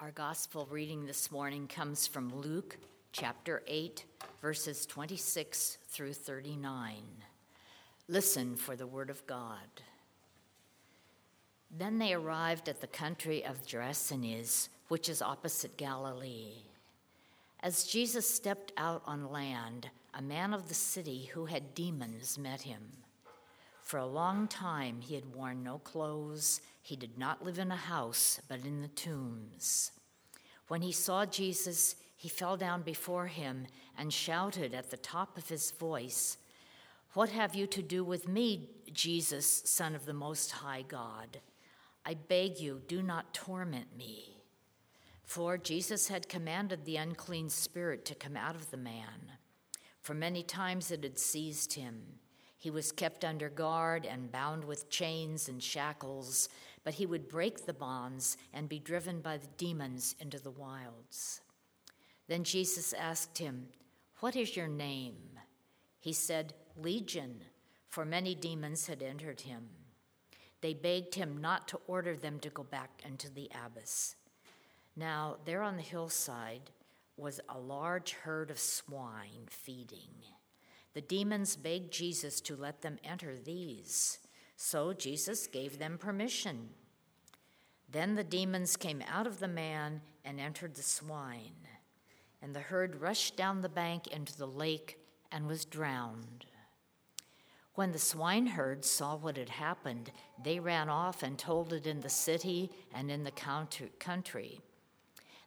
Our gospel reading this morning comes from Luke chapter 8, verses 26 through 39. Listen for the word of God. Then they arrived at the country of Gerasenes, which is opposite Galilee. As Jesus stepped out on land, a man of the city who had demons met him. For a long time he had worn no clothes, he did not live in a house, but in the tombs. When he saw Jesus, he fell down before him and shouted at the top of his voice, What have you to do with me, Jesus, Son of the Most High God? I beg you, do not torment me. For Jesus had commanded the unclean spirit to come out of the man. For many times it had seized him. He was kept under guard and bound with chains and shackles, but he would break the bonds and be driven by the demons into the wilds. Then Jesus asked him, What is your name? He said, Legion, for many demons had entered him. They begged him not to order them to go back into the abyss. Now, there on the hillside was a large herd of swine feeding. The demons begged Jesus to let them enter these. So Jesus gave them permission. Then the demons came out of the man and entered the swine and the herd rushed down the bank into the lake and was drowned. When the swineherds saw what had happened, they ran off and told it in the city and in the country.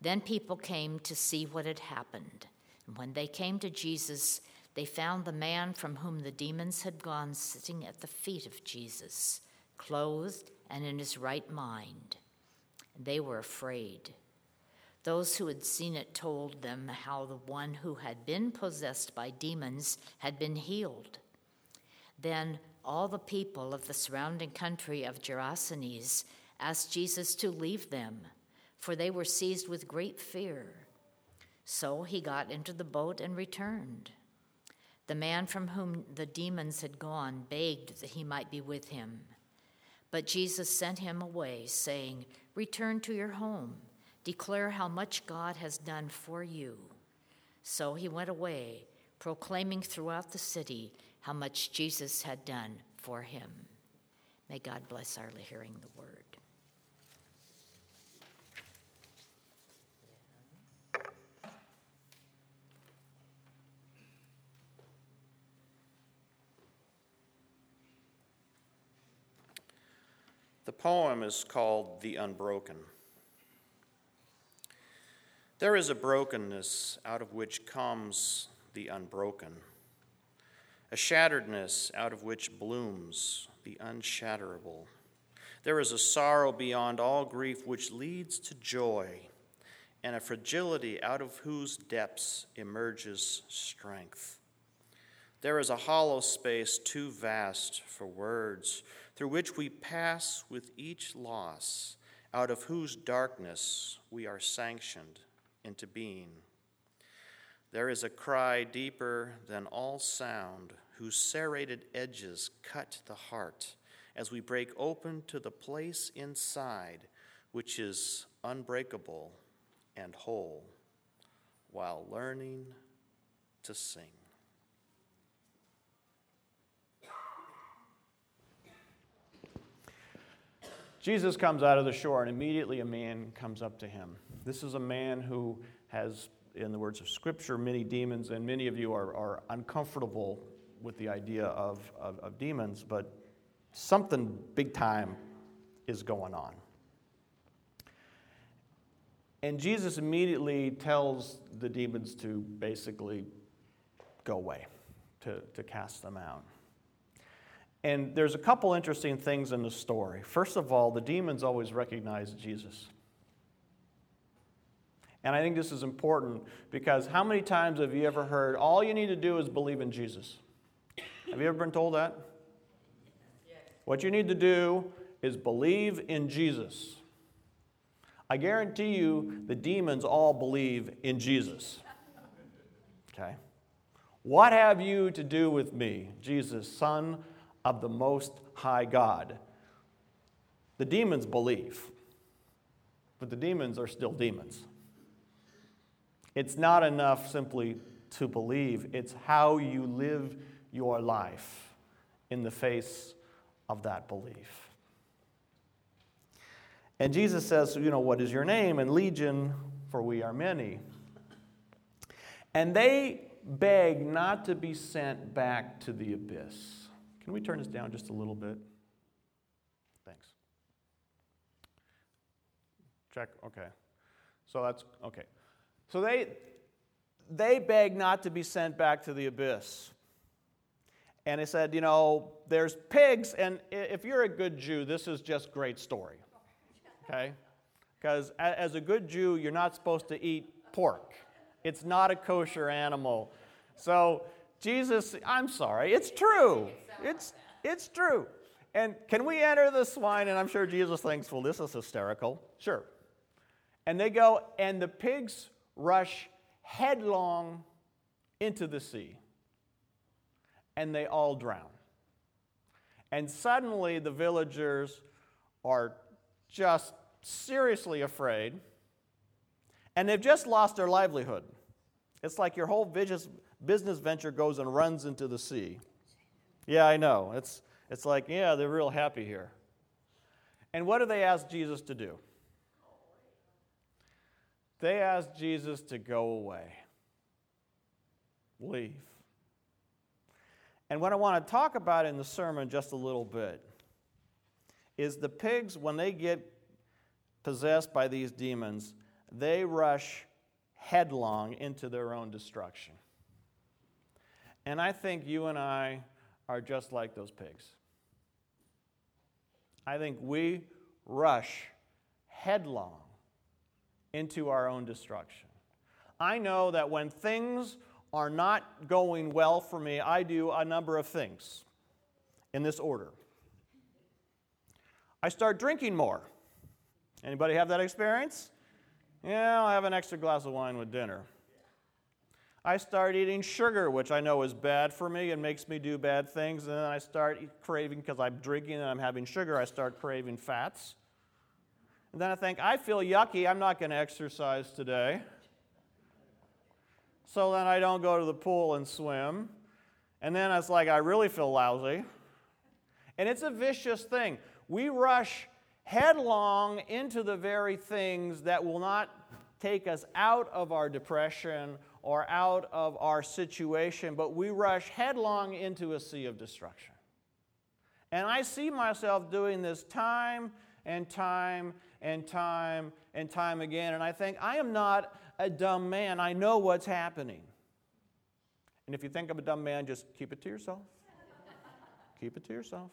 Then people came to see what had happened. And when they came to Jesus, they found the man from whom the demons had gone sitting at the feet of Jesus, clothed and in his right mind. They were afraid. Those who had seen it told them how the one who had been possessed by demons had been healed. Then all the people of the surrounding country of Gerasenes asked Jesus to leave them, for they were seized with great fear. So he got into the boat and returned. The man from whom the demons had gone begged that he might be with him. But Jesus sent him away, saying, Return to your home Declare how much God has done for you. So he went away, proclaiming throughout the city how much Jesus had done for him. May God bless our hearing the word. The poem is called The Unbroken. There is a brokenness out of which comes the unbroken, a shatteredness out of which blooms the unshatterable. There is a sorrow beyond all grief which leads to joy, and a fragility out of whose depths emerges strength. There is a hollow space too vast for words, through which we pass with each loss, out of whose darkness we are sanctioned into being. There is a cry deeper than all sound, whose serrated edges cut the heart as we break open to the place inside which is unbreakable and whole, while learning to sing. Jesus comes out of the shore, and immediately a man comes up to him. This is a man who has, in the words of Scripture, many demons, and many of you are, are uncomfortable with the idea of, of, of demons, but something big time is going on. And Jesus immediately tells the demons to basically go away, to, to cast them out. And there's a couple interesting things in the story. First of all, the demons always recognize Jesus. And I think this is important because how many times have you ever heard, all you need to do is believe in Jesus? Have you ever been told that? Yes. What you need to do is believe in Jesus. I guarantee you the demons all believe in Jesus. Okay? What have you to do with me, Jesus, Son of the Most High God? The demons believe. but the demons are still demons. It's not enough simply to believe, it's how you live your life in the face of that belief. And Jesus says, You know, what is your name? And Legion, for we are many. And they beg not to be sent back to the abyss. Can we turn this down just a little bit? Thanks. Check, okay. So that's okay. So they they beg not to be sent back to the abyss. And they said, you know, there's pigs, and if you're a good Jew, this is just great story. Okay? Because as a good Jew, you're not supposed to eat pork. It's not a kosher animal. So Jesus, I'm sorry, it's true. It's, it's true. And can we enter the swine? And I'm sure Jesus thinks, well, this is hysterical. Sure. And they go, and the pigs rush headlong into the sea. And they all drown. And suddenly the villagers are just seriously afraid. And they've just lost their livelihood. It's like your whole business, venture goes and runs into the sea. Yeah, I know. It's, it's like, yeah, they're real happy here. And what do they ask Jesus to do? They ask Jesus to go away, leave. And what I want to talk about in the sermon just a little bit is the pigs, when they get possessed by these demons, they rush headlong into their own destruction. And I think you and I are just like those pigs. I think we rush headlong into our own destruction. I know that when things are not going well for me, I do a number of things in this order. I start drinking more. Anybody have that experience? Yeah, I'll have an extra glass of wine with dinner. I start eating sugar, which I know is bad for me and makes me do bad things. And then I start craving, because I'm drinking and I'm having sugar, I start craving fats. And then I think, I feel yucky, I'm not going to exercise today. So then I don't go to the pool and swim. And then it's like, I really feel lousy. And it's a vicious thing. We rush headlong into the very things that will not take us out of our depression or out of our situation, but we rush headlong into a sea of destruction. And I see myself doing this time and time and time and time again. And I think, I am not a dumb man. I know what's happening. And if you think I'm a dumb man, just keep it to yourself. keep it to yourself.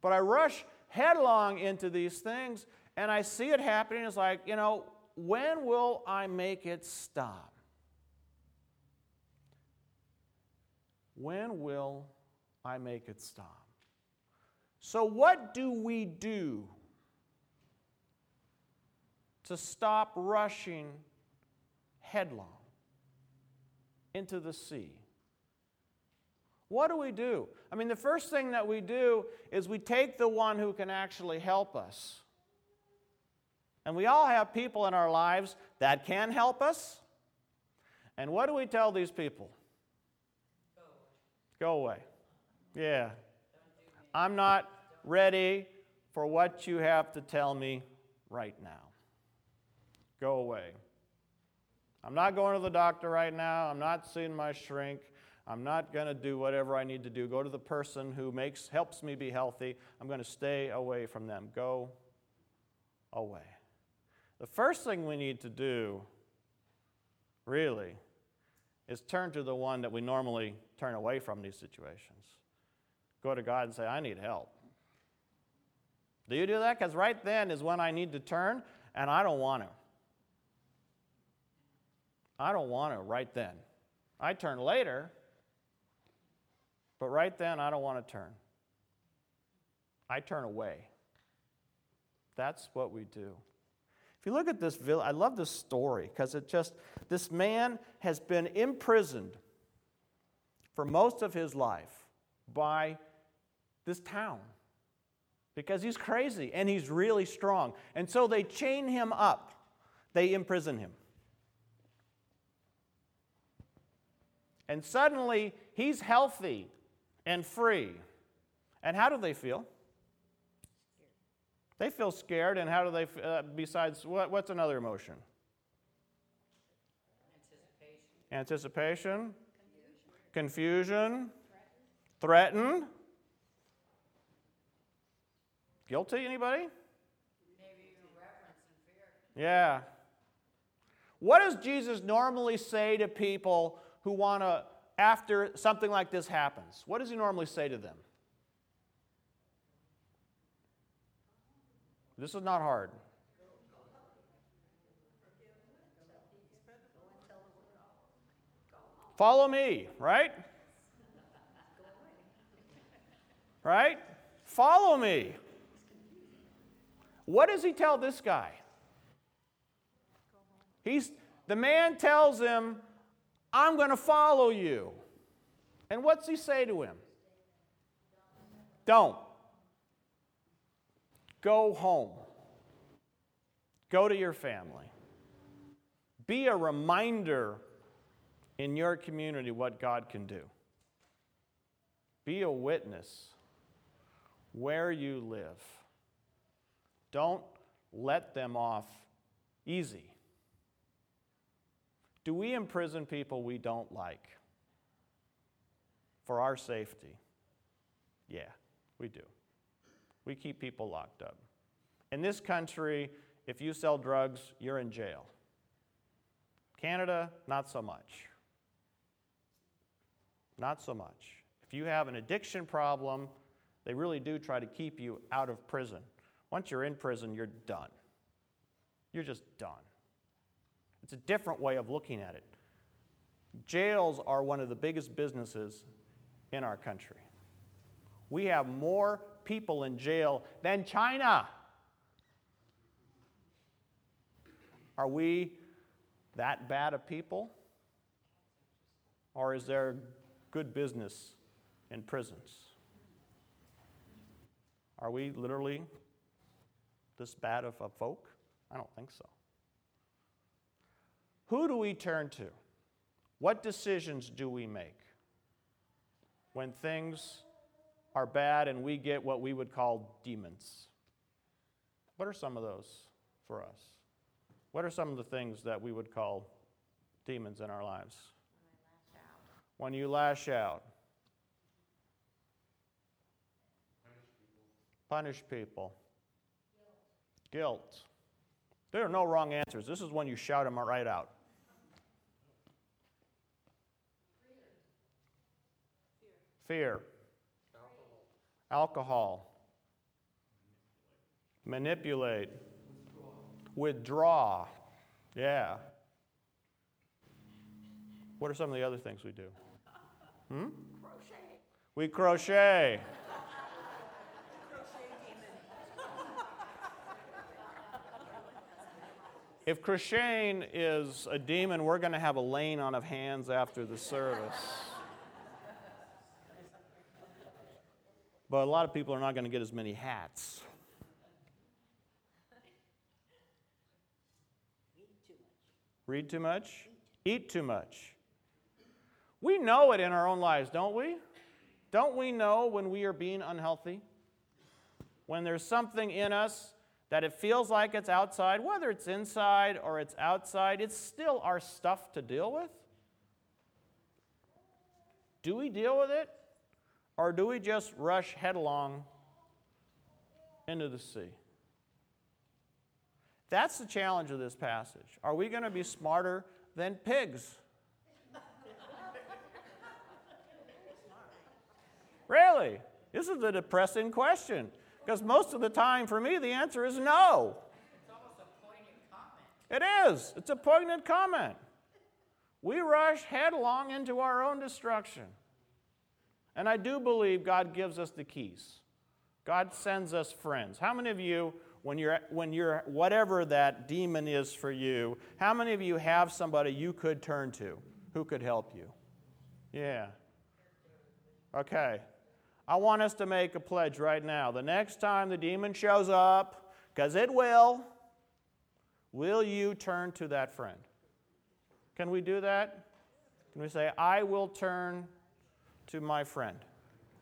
But I rush headlong into these things and I see it happening. It's like, you know, when will I make it stop? When will I make it stop? So, what do we do to stop rushing headlong into the sea. What do we do? I mean, the first thing that we do is we take the one who can actually help us. And we all have people in our lives that can help us. And what do we tell these people? Go away. Yeah. I'm not ready for what you have to tell me right now. Go away. I'm not going to the doctor right now. I'm not seeing my shrink. I'm not going to do whatever I need to do. Go to the person who makes helps me be healthy. I'm going to stay away from them. Go away. The first thing we need to do really is turn to the one that we normally turn away from these situations. Go to God and say, I need help. Do you do that? Because right then is when I need to turn, and I don't want to. I don't want to right then. I turn later, but right then I don't want to turn. I turn away. That's what we do. You look at this village, I love this story because it just, this man has been imprisoned for most of his life by this town. because he's crazy and he's really strong. And so they chain him up, they imprison him. And suddenly he's healthy and free. And how do they feel? They feel scared, and how do they, uh, besides, what, what's another emotion? Anticipation. Anticipation. Confusion. Confusion. Threatened. Guilty, anybody? Maybe even reverence and fear. Yeah. What does Jesus normally say to people who want to, after something like this happens? What does he normally say to them? This is not hard. Follow me, right? Right? Follow me. What does he tell this guy? He's, the man tells him, I'm going to follow you. And what's he say to him? Don't. Go home. Go to your family. Be a reminder in your community what God can do. Be a witness where you live. Don't let them off easy. Do we imprison people we don't like for our safety? Yeah, we do. We keep people locked up. In this country, if you sell drugs, you're in jail. Canada, not so much. Not so much. If you have an addiction problem, they really do try to keep you out of prison. Once you're in prison, you're done. You're just done. It's a different way of looking at it. Jails are one of the biggest businesses in our country. We have more people in jail than China. Are we that bad of people? Or is there good business in prisons? Are we literally this bad of a folk? I don't think so. Who do we turn to? What decisions do we make when things are bad and we get what we would call demons? What are some of those for us? What are some of the things that we would call demons in our lives? When you lash out. Punish people. Guilt. There are no wrong answers. This is when you shout them right out. Fear. Fear. Alcohol. Manipulate. Withdraw. Yeah. What are some of the other things we do? Hmm? Crochet. We crochet. If crocheting is a demon, we're going to have a laying on of hands after the service. But a lot of people are not going to get as many hats. Read too much? Eat too much. We know it in our own lives, don't we? Don't we know when we are being unhealthy? When there's something in us that it feels like it's outside, whether it's inside or it's outside, it's still our stuff to deal with. Do we deal with it? Or do we just rush headlong into the sea? That's the challenge of this passage. Are we going to be smarter than pigs? really? This is a depressing question. Because most of the time, for me, the answer is no. It is. It's a poignant comment. We rush headlong into our own destruction. And I do believe God gives us the keys. God sends us friends. How many of you, when you're, when you're whatever that demon is for you, how many of you have somebody you could turn to who could help you? Yeah. Okay. I want us to make a pledge right now. The next time the demon shows up, because it will, will you turn to that friend? Can we do that? Can we say, I will turn to my friend?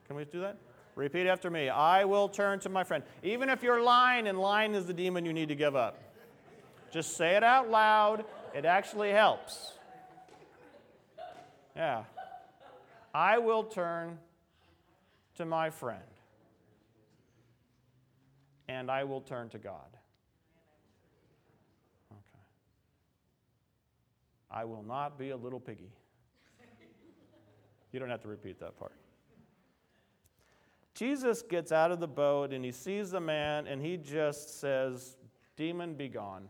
Can we do that? Repeat after me. I will turn to my friend. Even if you're lying and lying is the demon you need to give up. Just say it out loud. It actually helps. Yeah. I will turn to my friend. And I will turn to God. Okay. I will not be a little piggy. You don't have to repeat that part. Jesus gets out of the boat and he sees the man and he just says, Demon, be gone.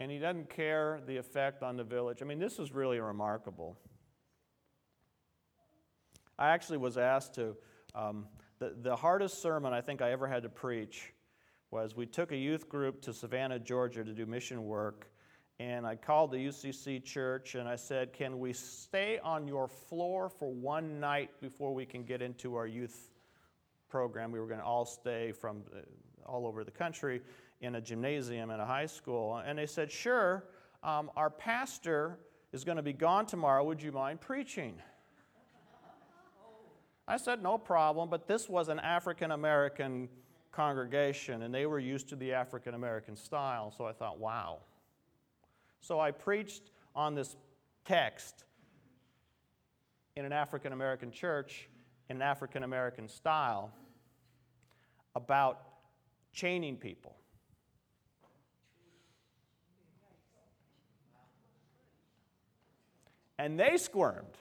And he doesn't care the effect on the village. I mean, this is really remarkable. I actually was asked to, um, the, the hardest sermon I think I ever had to preach was we took a youth group to Savannah, Georgia to do mission work. And I called the UCC church and I said, Can we stay on your floor for one night before we can get into our youth program? We were going to all stay from uh, all over the country in a gymnasium in a high school. And they said, Sure, um, our pastor is going to be gone tomorrow. Would you mind preaching? I said, No problem, but this was an African American congregation and they were used to the African American style. So I thought, wow. So I preached on this text in an African American church in an African American style about chaining people. And they squirmed.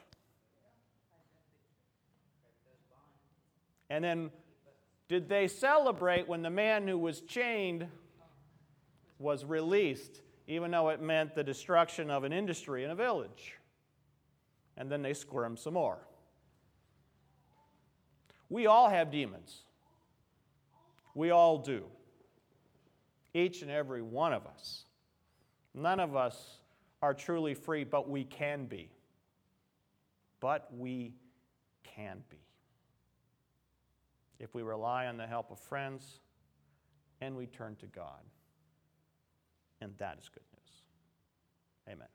And then, did they celebrate when the man who was chained was released, even though it meant the destruction of an industry in a village? And then they squirmed some more. We all have demons. We all do. Each and every one of us. None of us are truly free, but we can be. But we can be if we rely on the help of friends and we turn to God. And that is good news. Amen.